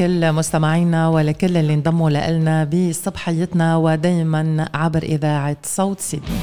كل مستمعينا ولكل اللي انضموا لنا بصبحيتنا ودائما عبر إذاعة صوت سيدني.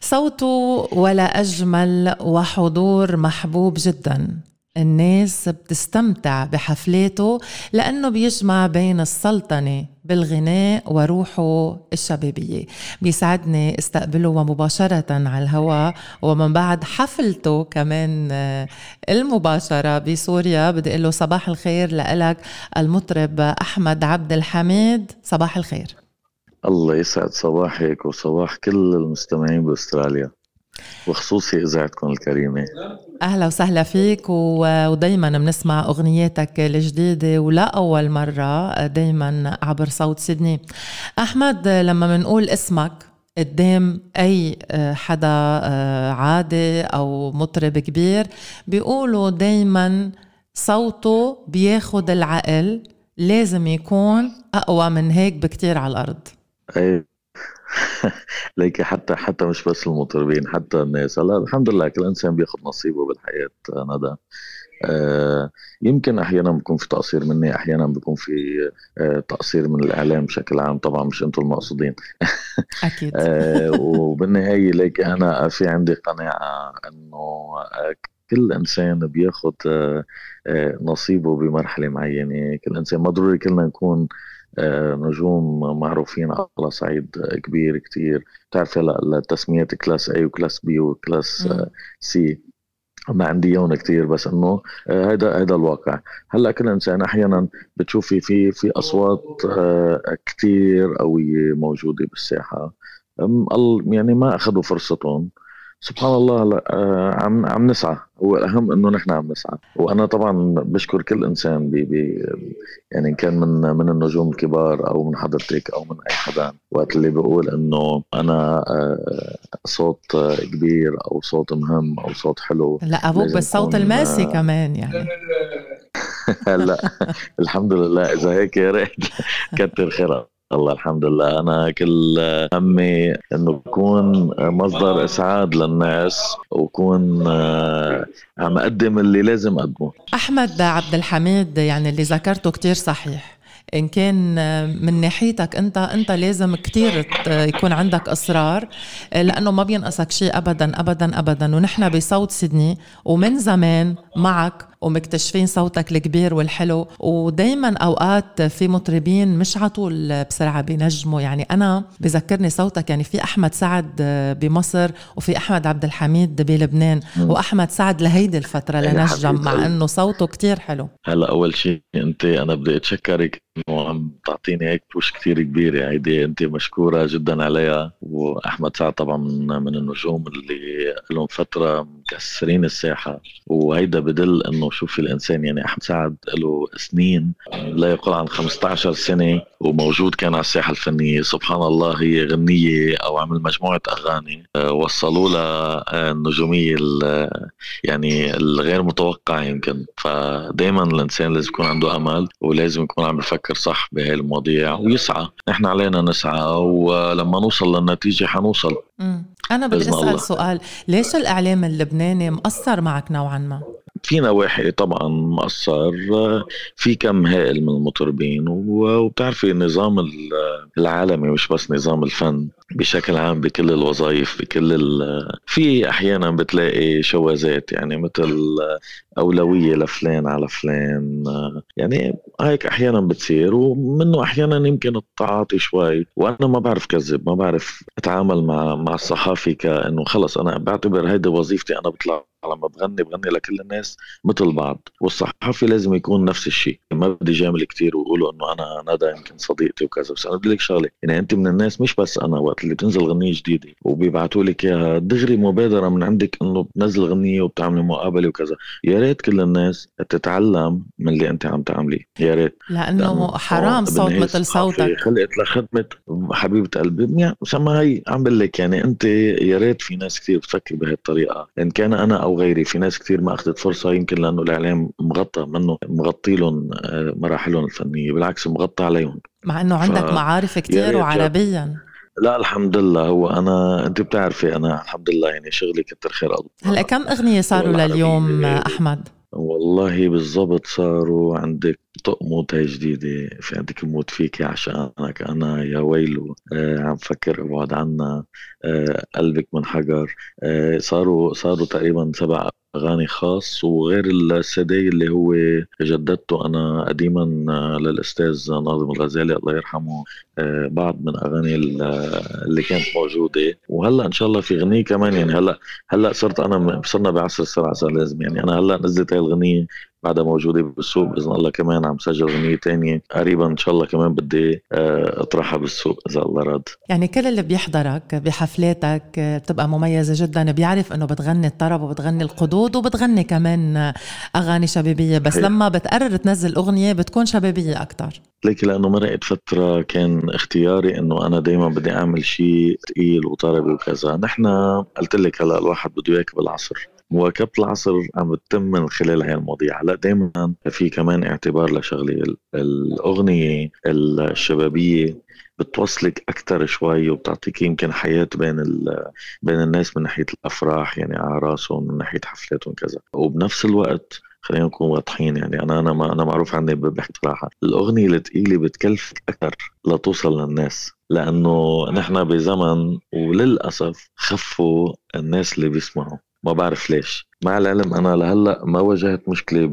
صوته ولا أجمل وحضور محبوب جدا. الناس بتستمتع بحفلاته لأنه بيجمع بين السلطنة بالغناء وروحه الشبابية. بيسعدني استقبله مباشرة على الهواء ومن بعد حفلته كمان آه، المباشرة بسوريا. بدي له صباح الخير لك المطرب أحمد عبد الحميد. صباح الخير. الله يسعد صباحك وصباح كل المستمعين بأستراليا. وخصوصي اذاعتكم الكريمه أهلا وسهلا فيك ودائما بنسمع اغنياتك الجديدة ولا أول مرة دائما عبر صوت سيدني. أحمد لما بنقول اسمك قدام أي حدا عادي أو مطرب كبير بيقولوا دائما صوته بياخد العقل لازم يكون أقوى من هيك بكتير على الأرض. أي ليك حتى حتى مش بس المطربين حتى الناس. هلا الحمد لله كل إنسان بياخذ نصيبه بالحياة ندى. آه يمكن أحيانا بيكون في تقصير مني أحيانا بيكون في آه تقصير من الإعلام بشكل عام. طبعا مش أنتم المقصودين. أكيد. آه وبالنهاية ليك أنا في عندي قناعة إنه كل إنسان بياخذ نصيبه بمرحلة معينة. كل إنسان ما ضروري كلنا نكون نجوم معروفين على صعيد كبير كتير. بتعرف هلا التسميات class A و class B و class C ما عندي إياهم كثير بس إنه آه، هذا هذا الواقع. هلأ كل إنسان أحيانا بتشوفي في في أصوات آه، كثير قوية موجودة بالساحة. يعني ما أخذوا فرصتهم. سبحان الله هلا آه، عم عم نسعى. هو الأهم إنه نحن عم نسعى. وأنا طبعا بشكر كل إنسان بي بي يعني إن كان من من النجوم الكبار أو من حضرتك أو من أي حدا وقت اللي بقول إنه أنا آه، صوت كبير أو صوت مهم أو صوت حلو لا أبوك بالصوت الماسي آه، كمان يعني. لا الحمد لله. إذا هيك يا ريت. كتر خيرك. الله الحمد لله أنا كل همي إنه بكون مصدر إسعاد للناس وكون آه، عم أقدم اللي لازم أقدمه. أحمد عبد الحميد يعني اللي ذكرته كتير صحيح. إن كان من ناحيتك أنت أنت لازم كثير يكون عندك إصرار لأنه ما بينقصك شيء ابدا ابدا ابدا. ونحن بصوت سيدني ومن زمان معك ومكتشفين صوتك الكبير والحلو. ودايما أوقات في مطربين مش على طول بسرعة بينجموا. يعني أنا بذكرني صوتك يعني في أحمد سعد بمصر وفي أحمد عبد الحميد بلبنان. وأحمد سعد لهيدي الفترة لنجم مع إنه صوته كتير حلو. هلا أول شيء أنت أنا بدي أتشكرك. انه عم تعطيني هيك بوش كثير كبيره هيدي أنت مشكورة جدا عليها. وأحمد سعد طبعا من, من النجوم اللي لهم فترة مكسرين الساحة. وهيدا بدل إنه شوفي الإنسان يعني أحمد سعد له سنين لا يقل عن 15 سنة وموجود كان على الساحة الفنية. سبحان الله هي غنية أو عمل مجموعة أغاني آه، وصلوا لها النجومية يعني الغير متوقعة يمكن. فدائما الإنسان لازم يكون عنده أمل ولازم يكون عم يفكر صح بهي المواضيع ويسعى. نحن علينا نسعى ولما نوصل للنتيجة حنوصل. أنا بدي أسأل الله. سؤال. ليش الإعلام اللبناني مأثر معك نوعا ما؟ في نواحي طبعا مقصر في كم هائل من المطربين وبتعرفي النظام العالمي مش بس نظام الفن. بشكل عام بكل الوظائف بكل في أحيانا بتلاقي شوازات يعني مثل أولوية لفلان على فلان يعني هيك أحيانا بتصير ومنه أحيانا يمكن التعاطي شوي وأنا ما بعرف كذب ما بعرف أتعامل مع مع الصحافي كأنه خلص أنا بعتبر هيدي وظيفتي أنا بطلع لما بغني بغني لكل الناس مثل بعض. والصحفي لازم يكون نفس الشيء. ما بدي جامل كثير واقولوا إنه أنا ندى يمكن صديقتي وكذا بس أنا بدي لك شغلة. يعني أنت من الناس مش بس أنا وقت اللي بتنزل غنية جديدة وبيبعتوا لك إياها دغري مبادرة من عندك إنه بتنزل غنية وبتعملي مقابلة وكذا. يا ريت كل الناس تتعلم من اللي أنت عم تعمليه. يا ريت. لأنه حرام صوت مثل صوتك. خلقت لخدمة حبيبة قلبي. يعني ما هي عم بقول لك يعني أنت يا ريت في ناس كثير بتفكر بهالطريقة. إن كان أنا أو غيري. في ناس كثير ما أخذت فرصة يمكن لأنه الإعلام مغطى منه مغطي لهم آه، مراحلهم الفنية. بالعكس مغطى عليهم. مع إنه عندك ف... معارف كثير وعربيا. لا الحمد لله. هو أنا أنت بتعرفي أنا الحمد لله يعني شغلي كتر خير. الله هلأ كم أغنية صاروا لليوم أحمد؟ والله بالضبط صاروا عندك هي جديدة في عندك موت فيك عشانك أنا يا ويلو آه عم فكر ابعد عنا آه قلبك من حجر آه صاروا صاروا تقريبا سبع أغاني خاص وغير السيدي اللي هو جددته أنا قديما آه، للأستاذ ناظم الغزالي الله يرحمه آه، بعض من أغاني اللي كانت موجودة. وهلأ إن شاء الله في غنية كمان يعني هلأ هلأ صرت أنا صرنا بعصر السرعة صار لازم يعني أنا هلأ نزلت هاي الغنية بعدها موجودة بالسوق بإذن الله كمان عم سجل أغنية تانية. قريبا إن شاء الله كمان بدي آه، أطرحها بالسوق إذا الله راد. يعني كل اللي بيحضرك بحفلاتك بتبقى مميزة جدا بيعرف إنه بتغني الطرب وبتغني القدود وبتغني كمان أغاني شبابية. بس هي. لما بتقرر تنزل أغنية بتكون شبابية أكتر. ليكي لأنه مرقت فترة كان اختياري إنه أنا دايما بدي أعمل شيء ثقيل وطربي وكذا. نحن قلت لك هلا الواحد بده يواكب العصر. مواكبة العصر عم بتتم من خلال هاي المواضيع. هلا دائما في كمان اعتبار لشغله الأغنية الشبابية بتوصلك أكثر شوي وبتعطيك يمكن حياة بين بين الناس من ناحية الأفراح يعني اعراسهم من ناحية حفلاتهم كذا. وبنفس الوقت خلينا نكون واضحين يعني أنا أنا ما أنا معروف عني بحكي الأغنية الثقيله بتكلفك أكثر لتوصل للناس لأنه نحن بزمن وللأسف خفوا الناس اللي بيسمعوا. ما بعرف ليش. مع العلم أنا لهلأ ما واجهت مشكلة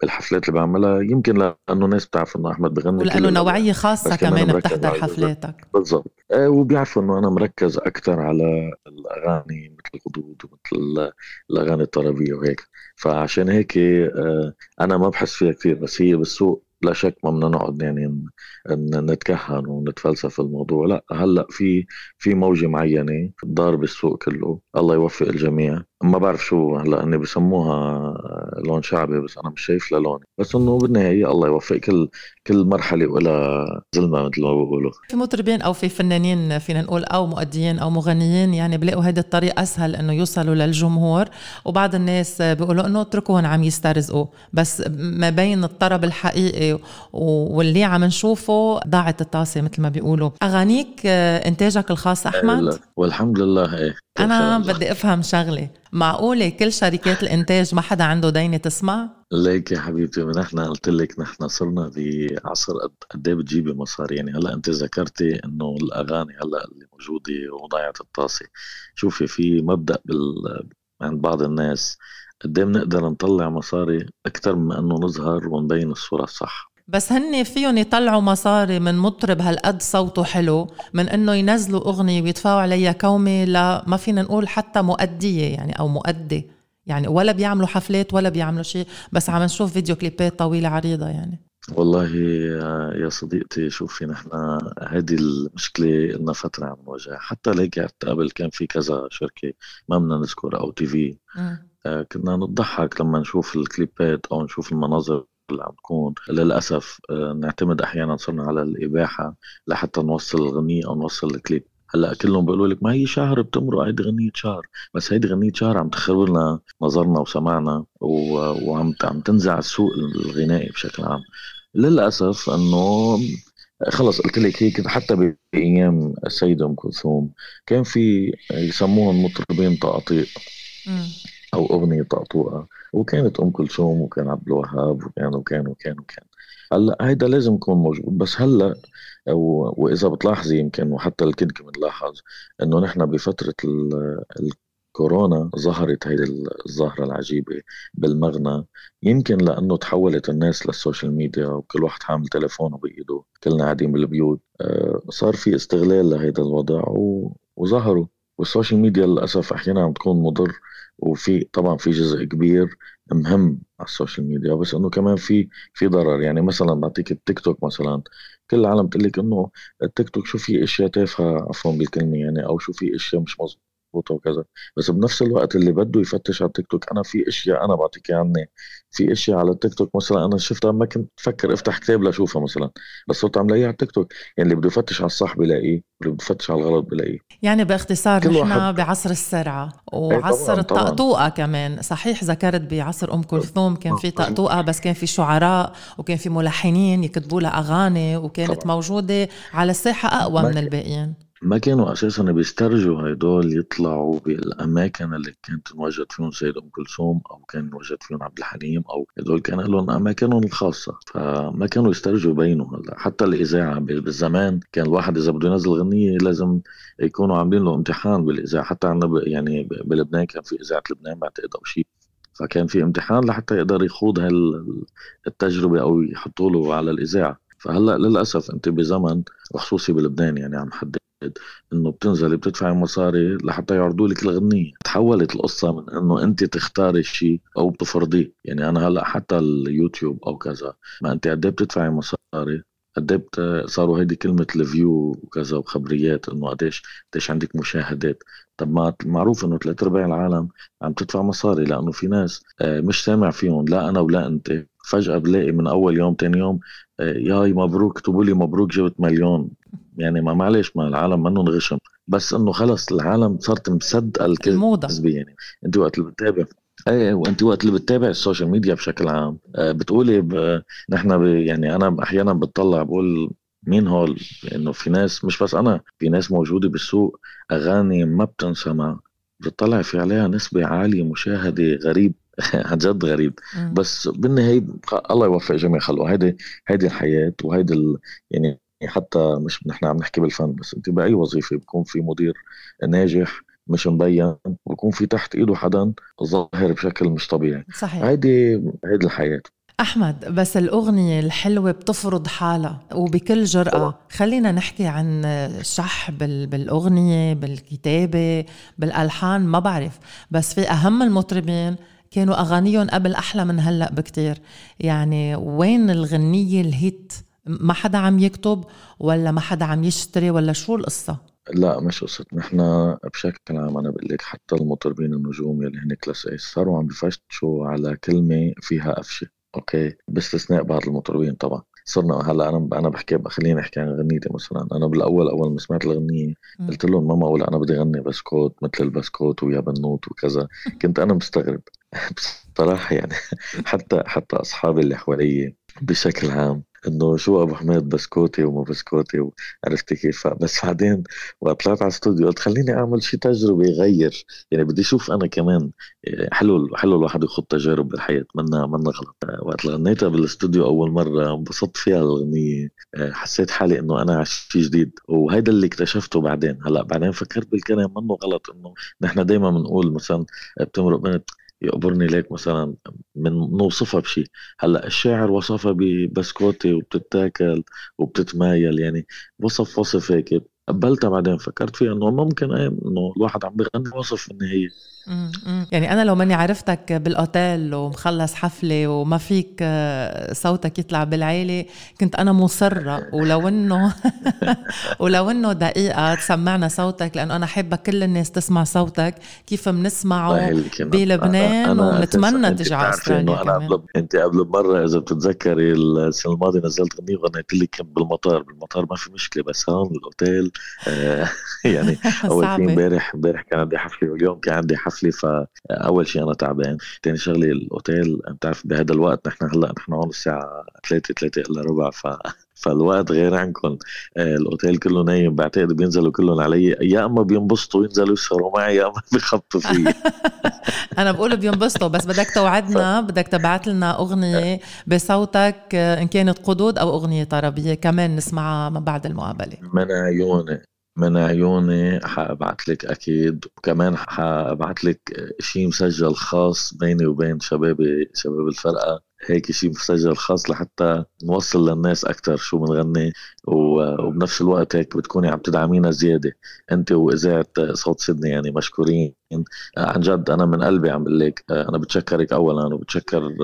بالحفلات اللي بعملها. يمكن لأنه ناس بتعرف إنه أحمد بغني ولأنه نوعية خاصة كمان بتحضر حفلاتك. بالضبط. آه وبيعرفوا إنه أنا مركز أكثر على الأغاني مثل الغدود ومثل الأغاني الطربية وهيك. فعشان هيك آه أنا ما بحس فيها كثير بس هي بالسوق لا شك ما بدنا نقعد يعني نتكهن ونتفلسف في الموضوع. لا هلأ في في موجة معينة ضارب السوق كله. الله يوفق الجميع. ما بعرف شو هلا اني بسموها لون شعبي بس أنا مش شايف لها لون. بس إنه بالنهاية الله يوفق كل كل مرحلة ولها زلمه مثل ما بقولوا في مطربين أو في فنانين فينا نقول أو مؤديين أو مغنيين يعني بلاقوا هذا الطريق أسهل إنه يوصلوا للجمهور. وبعض الناس بيقولوا إنه اتركوهم عم يسترزقوا. بس ما بين الطرب الحقيقي واللي عم نشوفه ضاعت الطاسة مثل ما بيقولوا. أغانيك إنتاجك الخاص أحمد؟ والحمد لله إيه. أنا بدي أفهم شغلة. معقولة كل شركات الإنتاج ما حدا عنده دينه تسمع؟ ليك يا حبيبتي نحن قلت لك نحن صرنا بعصر قد إيه بتجيبي مصاري يعني هلأ أنت ذكرتي إنه الأغاني هلأ اللي موجودة وضيعت الطاسة. شوفي في مبدأ بال عند بعض الناس قد إيه بنقدر نطلع مصاري أكثر من إنه نظهر ونبين الصورة الصح. بس هن فيهم يطلعوا مصاري من مطرب هالقد صوته حلو من انه ينزلوا أغنية ويدفعوا عليها كومة لا ما فينا نقول حتى مؤدية يعني أو مؤدي. يعني ولا بيعملوا حفلات ولا بيعملوا شيء بس عم نشوف فيديو كليبات طويلة عريضة يعني. والله يا صديقتي شوفي نحن هذه المشكلة لنا فترة عم نواجهها. حتى ليك قبل كان في كذا شركة ما بدنا نذكر OTV. آه، كنا نضحك لما نشوف الكليبات أو نشوف المناظر اللي عم تكون. للأسف آه، نعتمد أحيانا صرنا على الإباحة لحتى نوصل الغنية أو نوصل الكليب. هلأ كلهم بيقولوا لك ما هي شهر بتمرق هيدي غنية شهر. بس هيدي غنية شهر عم تخرب لنا نظرنا وسمعنا وعم عم تنزع السوق الغنائي بشكل عام. للأسف إنه خلص قلت لك هيك حتى بأيام السيده أم كلثوم كان في يسموهم مطربين تقاطيع أو أغنية طقطوقه وكانت أم كلثوم وكان عبد الوهاب وكان وكان وكان وكان. هلأ هيدا لازم يكون موجود. بس هلأ وإذا بتلاحظي يمكن وحتى الكل بنلاحظ إنه نحن بفترة الكورونا ظهرت هيدي الظاهرة العجيبة بالمغنى. يمكن لأنه تحولت الناس لل social media وكل واحد حامل تليفونه بإيده. كلنا قاعدين بالبيوت. آه، صار في استغلال لهيدا الوضع وظهروا. وال social media للأسف أحيانا عم تكون مضر. وفي طبعا في جزء كبير مهم على ال social media بس إنه كمان في في ضرر. يعني مثلا بعطيك التيك توك مثلا كل العالم تقول لك إنه التيك توك شو في أشياء تافهة عفوا بالكلمة يعني أو شو في أشياء مش مظبوطة. مضبوطه وكذا. بس بنفس الوقت اللي بده يفتش على التيك توك أنا في إشياء أنا بعطيك عني. في إشياء على التيك توك مثلا أنا شفتها ما كنت فكر أفتح كتاب لأشوفها مثلا. بس صرت عم لاقيها على التيك توك. يعني اللي بده يفتش على الصح بلاقيه واللي بده يفتش على الغلط بلاقيه. يعني باختصار نحن بعصر السرعة وعصر إيه، الطقطوقة كمان. صحيح ذكرت بعصر أم كلثوم كان في طقطوقة بس كان في شعراء وكان في ملحنين يكتبوا لها أغاني وكانت طبعا. موجودة على الساحة أقوى من الباقيين. ما كانوا أساسا بيسترجوا هدول يطلعوا بالأماكن اللي كانت تنوجد فيهم سيد أم كلثوم أو كان ينوجد فيهم عبد الحليم أو هدول كان لهم أماكنهم الخاصة فما كانوا يسترجوا يبينوا هلا حتى الإذاعة بالزمان كان الواحد إذا بده ينزل غنيه لازم يكونوا عاملين له امتحان بالإذاعة. حتى عندنا يعني بلبنان كان في إذاعة لبنان بعتقد أو شيء. فكان في امتحان لحتى يقدر يخوض هالتجربه أو يحطوا له على الإذاعة. فهلأ للأسف أنت بزمن وخصوصي بلبنان يعني عم حدد إنه بتنزلي بتدفعي مصاري لحتى يعرضوا لك الغنية. تحولت القصة من إنه أنت تختاري الشيء أو بتفرضيه. يعني أنا هلأ حتى اليوتيوب أو كذا ما أنت قد إيه بتدفعي مصاري؟ قد إيه صاروا هيدي كلمة الفيو وكذا وخبريات إنه قديش قديش عندك مشاهدات. طب ما معروف إنه ثلاث ارباع العالم عم تدفع مصاري لأنه في ناس آه، مش سامع فيهم لا أنا ولا أنت. فجأة بلاقي من أول يوم تاني يوم آه، ياي مبروك اكتبوا لي مبروك جبت مليون. يعني ما معلش ما العالم منهم غشم بس إنه خلص العالم صارت مصدقة الموضة. يعني أنت وقت اللي بتتابع إيه وأنت وقت اللي بتتابع ال social media بشكل عام. آه، بتقولي ب... نحن ب... يعني أنا أحيانا بتطلع بقول مين هول؟ إنه في ناس مش بس أنا في ناس موجودة بالسوق أغاني ما بتنسمع. بتطلع في عليها نسبة عالية مشاهدة غريب. عن جد غريب. بس بالنهاية الله يوفق جميع خلقه. هيدي هيدي الحياة وهيدي ال... يعني حتى مش نحن عم نحكي بالفن بس انت بأي وظيفة بكون في مدير ناجح مش مبين ويكون في تحت إيده حدا ظاهر بشكل مش طبيعي. صحيح. هيدي هيدي الحياة. أحمد بس الأغنية الحلوة بتفرض حالها وبكل جرأة. خلينا نحكي عن شح بالأغنية بالكتابة بالألحان ما بعرف. بس في أهم المطربين كانوا أغانيهم قبل أحلى من هلأ بكتير. يعني وين الغنية ال hit؟ ما حدا عم يكتب ولا ما حدا عم يشتري ولا شو القصة؟ لا مش قصة. نحن بشكل عام أنا بقول لك حتى المطربين النجوم يلي هن class A صاروا عم بفتشوا على كلمة فيها قفشة okay؟ باستثناء بعض المطربين طبعا. صرنا هلأ أنا أنا بحكي خليني أحكي عن غنيتي مثلا. أنا بالأول أول ما سمعت الغنية قلت لهم ما معقول أنا بدي اغني بسكوت مثل البسكوت ويا بنوت وكذا. كنت أنا مستغرب. بصراحة يعني حتى حتى اصحابي اللي حوالي بشكل عام إنه شو أبو حميد بسكوتي وما بسكوتي وعرفتي كيف؟ بس بعدين وقت طلعت على الاستوديو قلت خليني أعمل شيء تجربة تغيير يعني بدي أشوف أنا كمان حلو حلو الواحد يخوض تجارب بالحياة منا منا غلط. وقت غنيتها بالاستوديو أول مرة انبسطت فيها الأغنية حسيت حالي إنه أنا شيء جديد. وهيدا اللي اكتشفته بعدين. هلأ بعدين فكرت بالكلام منه غلط إنه نحن دائما بنقول مثلا بتمرق بنت يقبرني ليك مثلا من نوصفها بشيء هلأ الشاعر وصفها ببسكوتي وبتتاكل وبتتمايل يعني وصف وصف هيك قبلتها بعدين فكرت فيها إنه ممكن إيه إنه الواحد عم بيغني وصف النهايه يعني أنا لو ماني عرفتك بالأوتيل ومخلص حفلة وما فيك آه، صوتك يطلع بالعيلة كنت أنا مصرة. ولو إنه ولو إنه دقيقة تسمعنا صوتك لأنه أنا حابه كل الناس تسمع صوتك كيف بنسمعه بلبنان ونتمنى تجي على أستراليا أنا قبل أنت قبل مرة إذا بتتذكري السنة الماضية نزلت غنيه وغنيت لك بالمطار بالمطار ما في مشكلة بس هون الاوتيل يعني أول شيء امبارح امبارح كان عندي حفلة واليوم كان عندي حفلة حفله فأول شيء أنا تعبان. ثاني شغلة الأوتيل بتعرف بهذا الوقت نحن هلأ نحن هون الساعة 3 3 إلا ربع ف فالوقت غير عنكم. آه الأوتيل كله نايم بعتقد بينزلوا كلهم علي. يا أما بينبسطوا ينزلوا يسهروا معي يا أما بيخبطوا فيي أنا بقول بينبسطوا بس بدك توعدنا بدك تبعت لنا أغنية بصوتك آه، إن كانت قدود أو أغنية طربية كمان نسمعها من بعد المقابلة. من عيوني من عيوني حأبعت لك أكيد. وكمان حأبعت لك شيء مسجل خاص بيني وبين شبابي شباب الفرقة. هيك شيء مسجل خاص لحتى نوصل للناس أكثر شو بنغني وبنفس الوقت هيك بتكوني عم تدعمينا زيادة. أنت وإذاعة صوت سيدني يعني مشكورين. عن جد أنا من قلبي عم بقول لك أنا بتشكرك اولا وبتشكر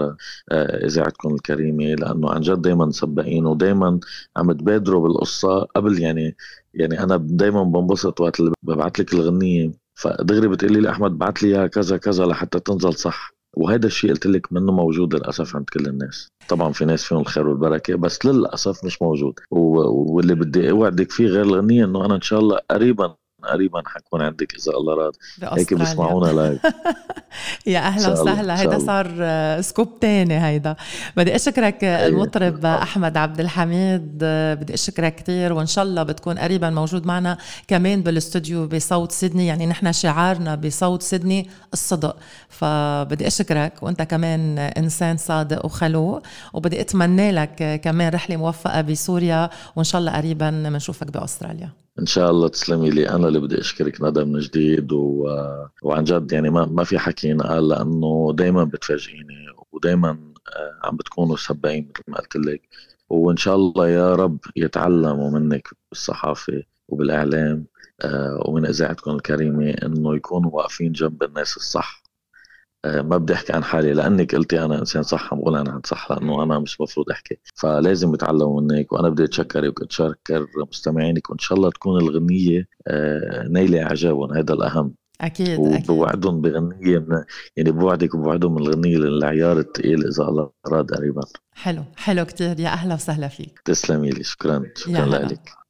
إذاعتكم الكريمة لأنه عن جد دائما سباقين ودائما عم تبادروا بالقصة قبل يعني يعني أنا دائما بنبسط وقت اللي ببعث لك الغنية. فدغري بتقولي لي أحمد بعت لي كذا كذا لحتى تنزل صح. وهذا الشيء قلت لك منه موجود للأسف عند كل الناس. طبعا في ناس فيهم الخير والبركة بس للأسف مش موجود. واللي بدي أوعدك فيه غير الغنية إنه أنا إن شاء الله قريبا قريبا حكون عندك إذا الله راد. هيك بيسمعونا لايف يا أهلا وسهلا. هيدا صار سكوب تاني هيدا. بدي أشكرك المطرب أحمد عبد الحميد. بدي أشكرك كثير وإن شاء الله بتكون قريبا موجود معنا كمان بالاستوديو بصوت سيدني. يعني نحن شعارنا بصوت سيدني الصدق. فبدي أشكرك وإنت كمان إنسان صادق وخلوق. وبدي أتمنى لك كمان رحلة موفقة بسوريا وإن شاء الله قريبا بنشوفك بأستراليا. إن شاء الله تسلمي لي. أنا اللي بدي أشكرك ندى من جديد و... وعن جد يعني ما ما في حكي ينقال لأنه دائما بتفاجئيني ودائما آه، عم بتكونوا سباقين مثل ما قلت لك. وإن شاء الله يا رب يتعلموا منك بالصحافة وبالإعلام آه، ومن إذاعتكم الكريمة إنه يكونوا واقفين جنب الناس الصح. ما بدي أحكي عن حالي. لانك قلتي أنا إنسان صح عم بقول أنا عن صح لأنه أنا مش مفروض أحكي. فلازم يتعلموا منك وأنا بدي اتشكرك وأتشكر مستمعينك وإن شاء الله تكون الغنية آه، نايله أعجابهم. هذا الأهم. أكيد وبوعدهم بغنية من يعني بوعدك وبوعدهم من الغنية للعيار الثقيل إذا الله أراد قريبا. حلو حلو كثير يا أهلا وسهلا فيك. تسلمي لي. شكرا شكرا لك.